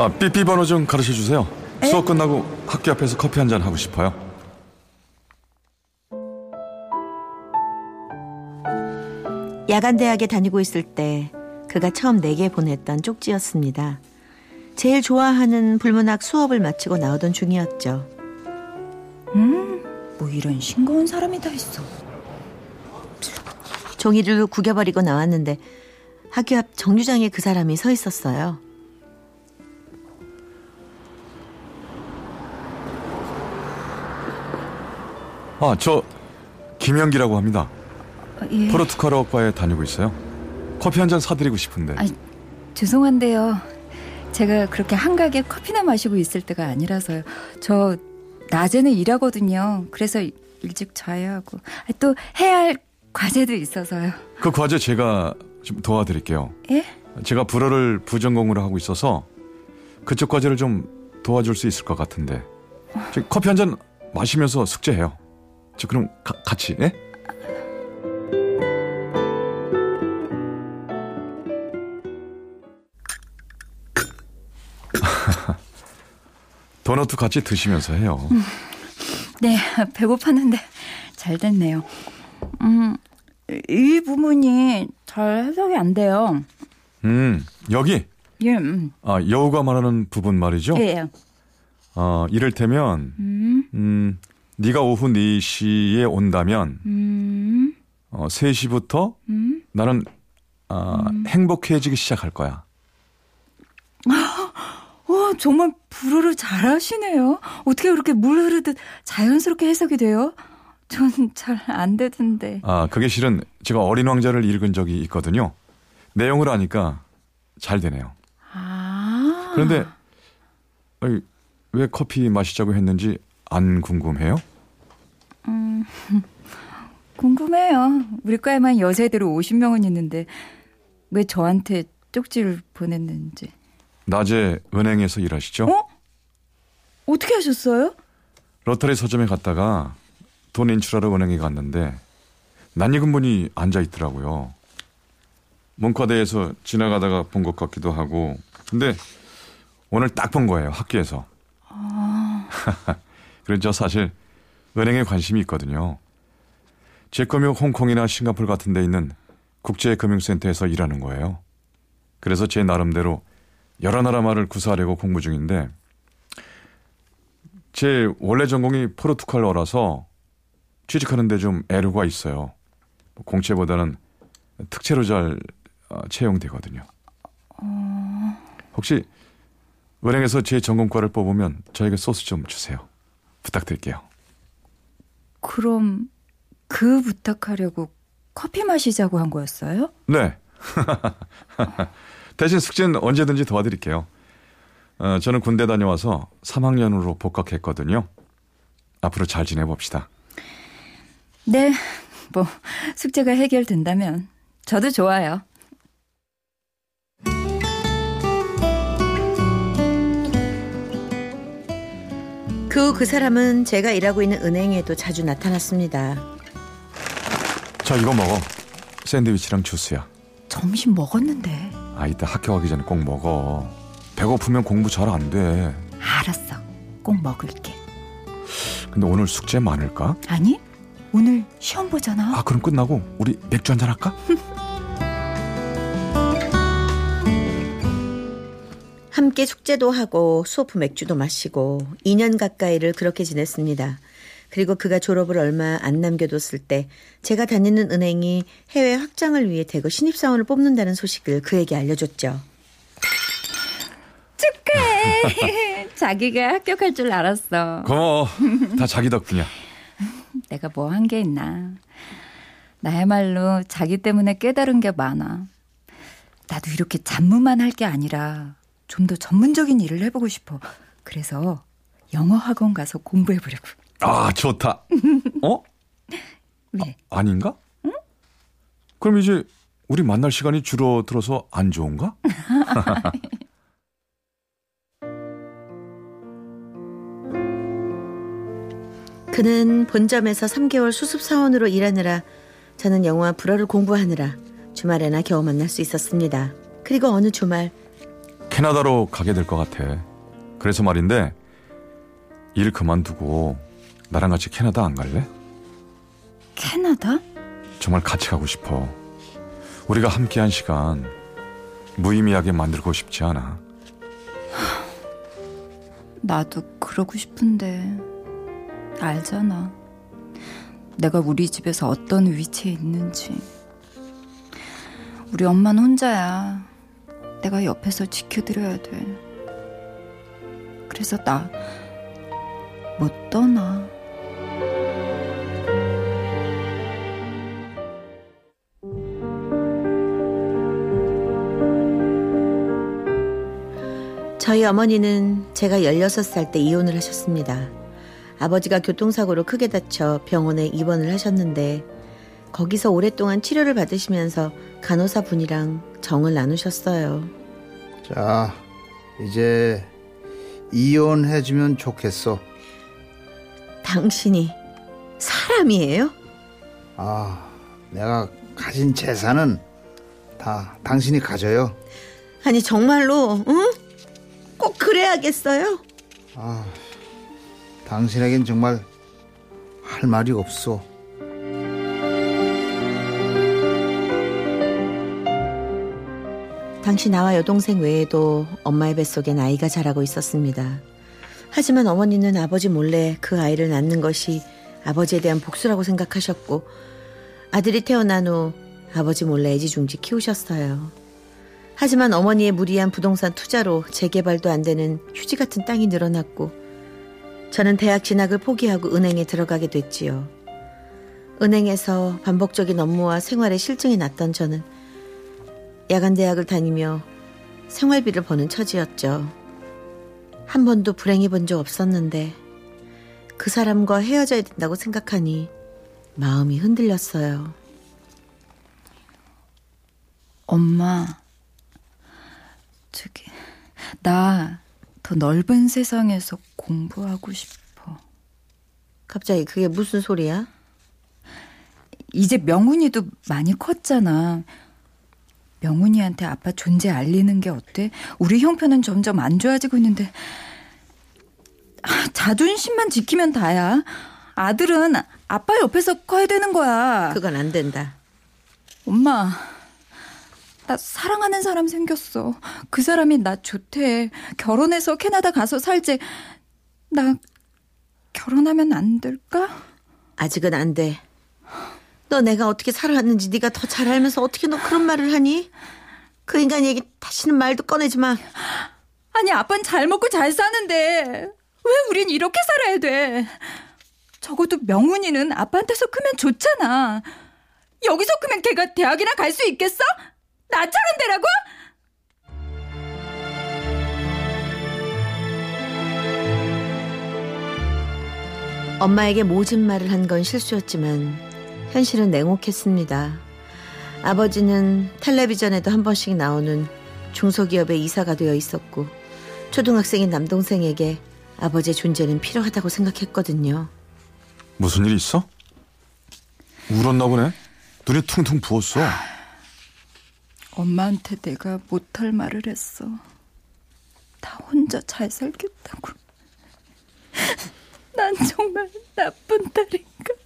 아, 삐삐 번호 좀 가르쳐 주세요. 수업 끝나고 학교 앞에서 커피 한 잔 하고 싶어요. 야간 대학에 다니고 있을 때 그가 처음 내게 보냈던 쪽지였습니다. 제일 좋아하는 불문학 수업을 마치고 나오던 중이었죠. 뭐 이런 싱거운 사람이 다 있어. 종이를 구겨버리고 나왔는데 학교 앞 정류장에 그 사람이 서 있었어요. 아, 저 김영기라고 합니다. 어, 예. 포르투갈어과에 다니고 있어요. 커피 한 잔 사드리고 싶은데. 아, 죄송한데요. 제가 그렇게 한가하게 커피나 마시고 있을 때가 아니라서요. 저 낮에는 일하거든요. 그래서 일찍 자야 하고 아, 또 해야 할 과제도 있어서요. 그 과제 제가 좀 도와드릴게요. 예? 제가 불어를 부전공으로 하고 있어서 그쪽 과제를 좀 도와줄 수 있을 것 같은데. 저 커피 한 잔 마시면서 숙제해요. 저 그럼 가- 같이, 예? 도넛도 같이 드시면서 해요. 네, 배고팠는데 잘 됐네요. 음, 이 부분이 잘 해석이 안 돼요. 음, 여기 예, 음, 아, 여우가 말하는 부분 말이죠. 예, 어, 이를테면 음, 네가 오후 4시에 온다면 음, 어, 3시부터 음. 나는 아, 행복해지기 시작할 거야. 와, 정말 불어를 잘하시네요. 어떻게 그렇게 물 흐르듯 자연스럽게 해석이 돼요? 전 잘 안 되던데. 아, 그게 실은 제가 어린 왕자를 읽은 적이 있거든요. 내용을 아니까 잘 되네요. 아. 그런데 아니, 왜 커피 마시자고 했는지 안 궁금해요? 궁금해요. 우리 과에만 여세대로 50명은 있는데 왜 저한테 쪽지를 보냈는지. 낮에 은행에서 일하시죠? 어? 어떻게 하셨어요? 로터리 서점에 갔다가 돈 인출하러 은행에 갔는데 낯익은 분이 앉아 있더라고요. 문과대에서 지나가다가 본 것 같기도 하고 근데 오늘 딱 본 거예요 학교에서. 그래서 저 사실 은행에 관심이 있거든요. 제 꿈이 홍콩이나 싱가포르 같은 데 있는 국제금융센터에서 일하는 거예요. 그래서 제 나름대로 여러 나라 말을 구사하려고 공부 중인데 제 원래 전공이 포르투갈어라서 취직하는데 좀 애로가 있어요. 뭐 공채보다는 특채로 잘 어, 채용되거든요. 혹시 은행에서 제 전공과를 뽑으면 저에게 소스 좀 주세요. 부탁드릴게요. 그럼 그 부탁하려고 커피 마시자고 한 거였어요? 네. 대신 숙제는 언제든지 도와드릴게요. 어, 저는 군대 다녀와서 3학년으로 복학했거든요. 앞으로 잘 지내봅시다. 네. 뭐 숙제가 해결된다면 저도 좋아요. 그 후 그 사람은 제가 일하고 있는 은행에도 자주 나타났습니다. 자, 이거 먹어. 샌드위치랑 주스야. 점심 먹었는데. 아, 이따 학교 가기 전에 꼭 먹어. 배고프면 공부 잘 안 돼. 알았어. 꼭 먹을게. 근데 오늘 숙제 많을까? 아니? 오늘 시험 보잖아. 아, 그럼 끝나고 우리 맥주 한잔 할까? 함께 숙제도 하고 수업 후 맥주도 마시고 2년 가까이를 그렇게 지냈습니다. 그리고 그가 졸업을 얼마 안 남겨뒀을 때 제가 다니는 은행이 해외 확장을 위해 대거 신입사원을 뽑는다는 소식을 그에게 알려줬죠. 축하해. 자기가 합격할 줄 알았어. 고마워. 다 자기 덕분이야. 내가 뭐 한 게 있나. 나야말로 자기 때문에 깨달은 게 많아. 나도 이렇게 잡무만 할 게 아니라 좀 더 전문적인 일을 해보고 싶어. 그래서 영어 학원 가서 공부해보려고. 아, 좋다. 어? 왜? 아 닌가? 그럼 이제 우리 만날 시간이 줄어들어서 안 좋은가? 그는 본점에서 3개월 수습 사원으로 일하느라 저는 영어와 불어를 공부하느라 주말에나 겨우 만날 수 있었습니다. 그리고 어느 주말 캐나다로 가게 될 것 같아. 그래서 말인데 일 그만두고 나랑 같이 캐나다 안 갈래? 캐나다? 정말 같이 가고 싶어. 우리가 함께한 시간 무의미하게 만들고 싶지 않아. 나도 그러고 싶은데 알잖아. 내가 우리 집에서 어떤 위치에 있는지. 우리 엄마는 혼자야. 내가 옆에서 지켜드려야 돼. 그래서 나 못 떠나. 저희 어머니는 제가 16살 때 이혼을 하셨습니다. 아버지가 교통사고로 크게 다쳐 병원에 입원을 하셨는데 거기서 오랫동안 치료를 받으시면서 간호사 분이랑 정을 나누셨어요. 자, 이제 이혼해주면 좋겠어. 당신이 사람이에요? 아, 내가 가진 재산은 다 당신이 가져요. 아니 정말로 응? 꼭 그래야겠어요? 아, 당신에겐 정말 할 말이 없어. 당시 나와 여동생 외에도 엄마의 뱃속엔 아이가 자라고 있었습니다. 하지만 어머니는 아버지 몰래 그 아이를 낳는 것이 아버지에 대한 복수라고 생각하셨고 아들이 태어난 후 아버지 몰래 애지중지 키우셨어요. 하지만 어머니의 무리한 부동산 투자로 재개발도 안 되는 휴지 같은 땅이 늘어났고 저는 대학 진학을 포기하고 은행에 들어가게 됐지요. 은행에서 반복적인 업무와 생활에 실증이 났던 저는 야간 대학을 다니며 생활비를 버는 처지였죠. 한 번도 불행해 본 적 없었는데 그 사람과 헤어져야 된다고 생각하니 마음이 흔들렸어요. 엄마, 저기, 나 더 넓은 세상에서 공부하고 싶어. 갑자기 그게 무슨 소리야? 이제 명훈이도 많이 컸잖아. 명훈이한테 아빠 존재 알리는 게 어때? 우리 형편은 점점 안 좋아지고 있는데 아, 자존심만 지키면 다야. 아들은 아빠 옆에서 커야 되는 거야. 그건 안 된다. 엄마, 나 사랑하는 사람 생겼어. 그 사람이 나 좋대. 결혼해서 캐나다 가서 살지. 나 결혼하면 안 될까? 아직은 안 돼. 너 내가 어떻게 살아왔는지 네가 더 잘 알면서 어떻게 너 그런 말을 하니? 그 인간 얘기 다시는 말도 꺼내지 마. 아니, 아빠는 잘 먹고 잘 사는데 왜 우린 이렇게 살아야 돼? 적어도 명훈이는 아빠한테서 크면 좋잖아. 여기서 크면 걔가 대학이나 갈 수 있겠어? 나처럼 되라고? 엄마에게 모진 말을 한 건 실수였지만 현실은 냉혹했습니다. 아버지는 텔레비전에도 한 번씩 나오는 중소기업의 이사가 되어 있었고 초등학생인 남동생에게 아버지의 존재는 필요하다고 생각했거든요. 무슨 일 있어? 울었나 보네. 눈이 퉁퉁 부었어. 엄마한테 내가 못할 말을 했어. 다 혼자 잘 살겠다고. 난 정말 나쁜 딸인가 봐.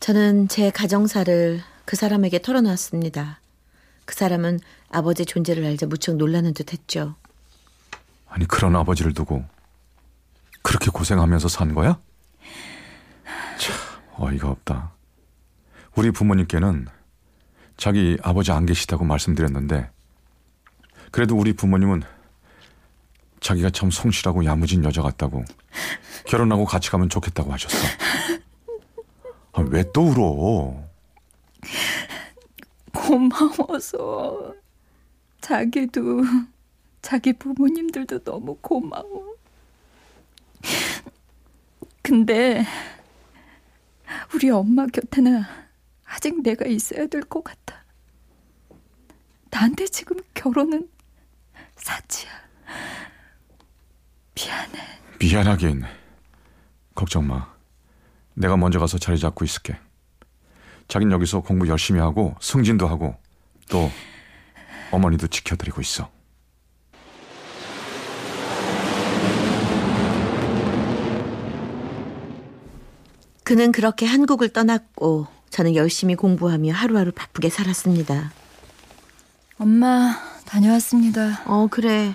저는 제 가정사를 그 사람에게 털어놨습니다. 그 사람은 아버지의 존재를 알자 무척 놀라는 듯 했죠. 아니 그런 아버지를 두고 그렇게 고생하면서 산 거야? 참 어이가 없다. 우리 부모님께는 자기 아버지 안 계시다고 말씀드렸는데 그래도 우리 부모님은 자기가 참 성실하고 야무진 여자 같다고 결혼하고 같이 가면 좋겠다고 하셨어. 아, 왜 또 울어? 고마워서 자기도 자기 부모님들도 너무 고마워. 근데 우리 엄마 곁에는 아직 내가 있어야 될 것 같아. 나한테 지금 결혼은 사치야. 미안해. 미안하긴. 걱정 마. 내가 먼저 가서 자리 잡고 있을게. 자긴 여기서 공부 열심히 하고 승진도 하고 또 어머니도 지켜드리고 있어. 그는 그렇게 한국을 떠났고 저는 열심히 공부하며 하루하루 바쁘게 살았습니다. 엄마, 다녀왔습니다. 어, 그래.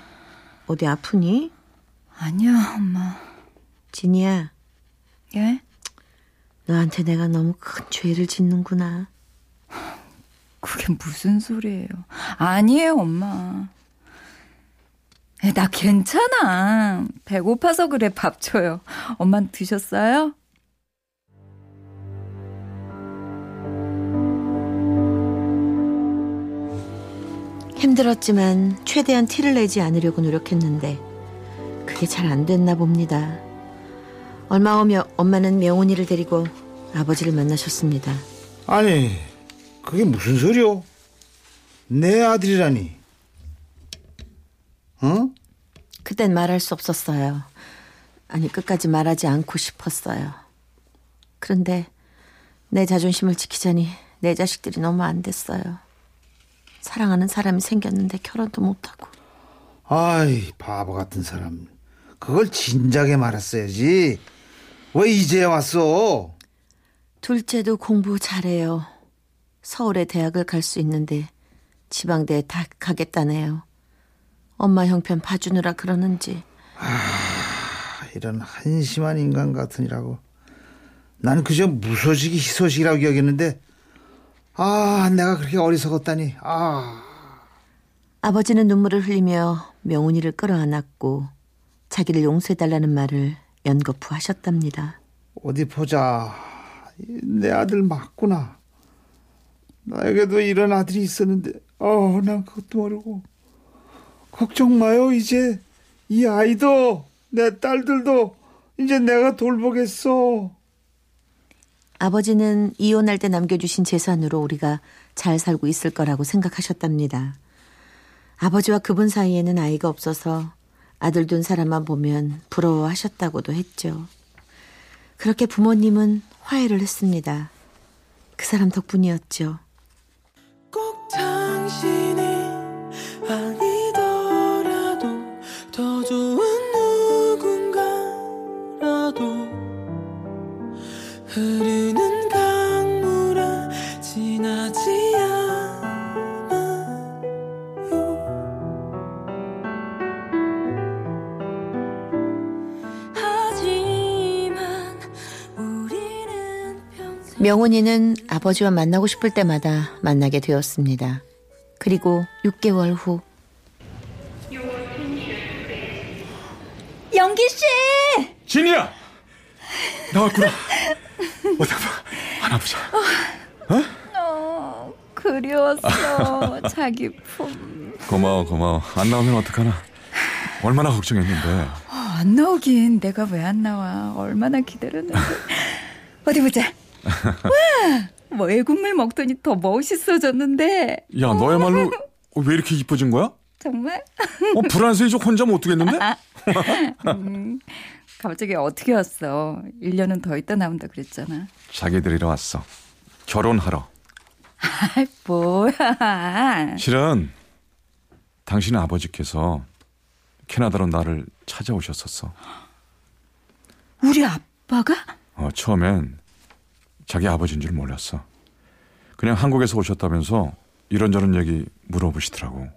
어디 아프니? 아니야, 엄마. 진이야, 예? 너한테 내가 너무 큰 죄를 짓는구나. 그게 무슨 소리예요? 아니에요, 엄마. 에, 나 괜찮아. 배고파서 그래, 밥 줘요. 엄마 드셨어요? 힘들었지만 최대한 티를 내지 않으려고 노력했는데 그게 잘 안 됐나 봅니다. 얼마 후 며 엄마는 명훈이를 데리고 아버지를 만나셨습니다. 아니, 그게 무슨 소리요? 내 아들이라니. 어? 그땐 말할 수 없었어요. 아니, 끝까지 말하지 않고 싶었어요. 그런데 내 자존심을 지키자니 내 자식들이 너무 안 됐어요. 사랑하는 사람이 생겼는데 결혼도 못하고. 아이, 바보 같은 사람. 그걸 진작에 말했어야지. 왜 이제 왔어? 둘째도 공부 잘해요. 서울에 대학을 갈 수 있는데 지방대에 다 가겠다네요. 엄마 형편 봐주느라 그러는지 이런 한심한 인간 같으니라고. 나는 그저 무소식이 희소식이라고 여겼는데, 아, 내가 그렇게 어리석었다니. 아. 아버지는 눈물을 흘리며 명훈이를 끌어안았고 자기를 용서해달라는 말을 연거푸 하셨답니다. 어디 보자. 내 아들 맞구나. 나에게도 이런 아들이 있었는데, 어, 난 그것도 모르고. 걱정 마요, 이제. 이 아이도, 내 딸들도, 이제 내가 돌보겠어. 아버지는 이혼할 때 남겨주신 재산으로 우리가 잘 살고 있을 거라고 생각하셨답니다. 아버지와 그분 사이에는 아이가 없어서 아들 둔 사람만 보면 부러워하셨다고도 했죠. 그렇게 부모님은 화해를 했습니다. 그 사람 덕분이었죠. 명훈이는 아버지와 만나고 싶을 때마다 만나게 되었습니다. 그리고 6개월 후 영기 씨! 진이야! 나왔구나. 어디 봐. 하나 보자. 어, 그리웠어. 자기 품. 고마워, 고마워. 안 나오면 어떡하나. 얼마나 걱정했는데. 어, 안 나오긴 내가 왜 안 나와. 얼마나 기다렸는데. 어디 보자. 와! 뭐 애국물 먹더니 더 멋있어졌는데. 야, 너야말로 왜 이렇게 이뻐진 거야? 정말? 어, 불안해서 혼자 못 두겠는데? 음, 갑자기 어떻게 왔어? 1년은 더 있다 나온다 그랬잖아. 자기들이러 왔어. 결혼하러. 아, 뭐야. 실은 당신 아버지께서 캐나다로 나를 찾아오셨었어. 우리 아빠가? 어, 처음엔 자기 아버지인 줄 몰랐어. 그냥 한국에서 오셨다면서 이런저런 얘기 물어보시더라고.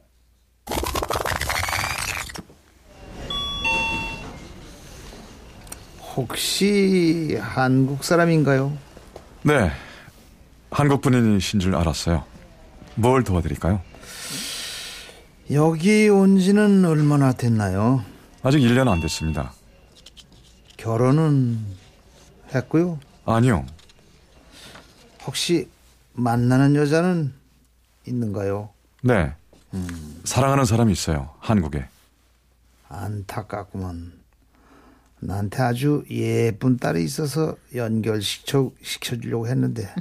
혹시 한국 사람인가요? 네, 한국 분이신 줄 알았어요. 뭘 도와드릴까요? 여기 온 지는 얼마나 됐나요? 아직 1년 안 됐습니다. 결혼은 했고요. 아니요. 혹시 만나는 여자는 있는가요? 네. 사랑하는 사람이 있어요. 한국에. 안타깝구먼. 나한테 아주 예쁜 딸이 있어서 연결시켜 시켜주려고 했는데,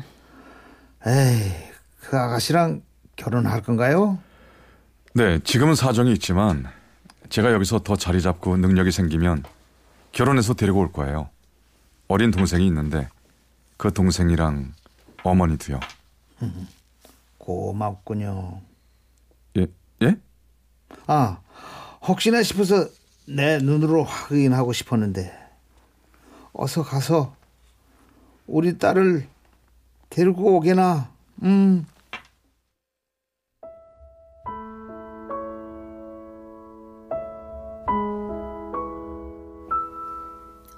에이, 그 아가씨랑 결혼할 건가요? 네, 지금은 사정이 있지만 제가 여기서 더 자리 잡고 능력이 생기면 결혼해서 데리고 올 거예요. 어린 동생이 있는데 그 동생이랑 어머니도요. 고맙군요. 예? 예? 아, 혹시나 싶어서 내 눈으로 확인하고 싶었는데, 어서 가서 우리 딸을 데리고 오게나, 음.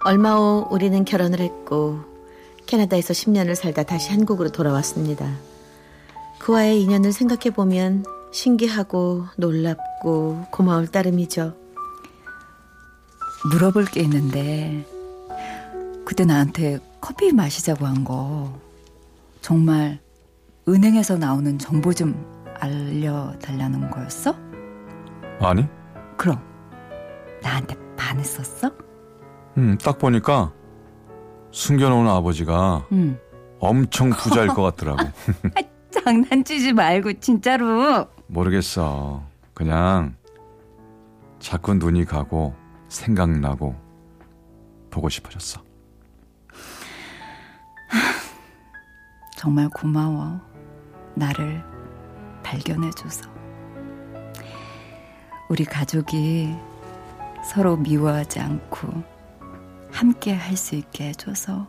얼마 후 우리는 결혼을 했고 캐나다에서 10년을 살다 다시 한국으로 돌아왔습니다. 그와의 인연을 생각해 보면 신기하고 놀랍고 고마울 따름이죠. 물어볼 게 있는데 그때 나한테 커피 마시자고 한 거 정말 은행에서 나오는 정보 좀 알려달라는 거였어? 아니? 그럼 나한테 반했었어? 음, 딱 보니까 숨겨놓은 아버지가 응. 엄청 부자일 것 같더라고. 아, 장난치지 말고 진짜로. 모르겠어. 그냥 자꾸 눈이 가고 생각나고 보고 싶어졌어. 정말 고마워. 나를 발견해줘서. 우리 가족이 서로 미워하지 않고 함께 할 수 있게 해줘서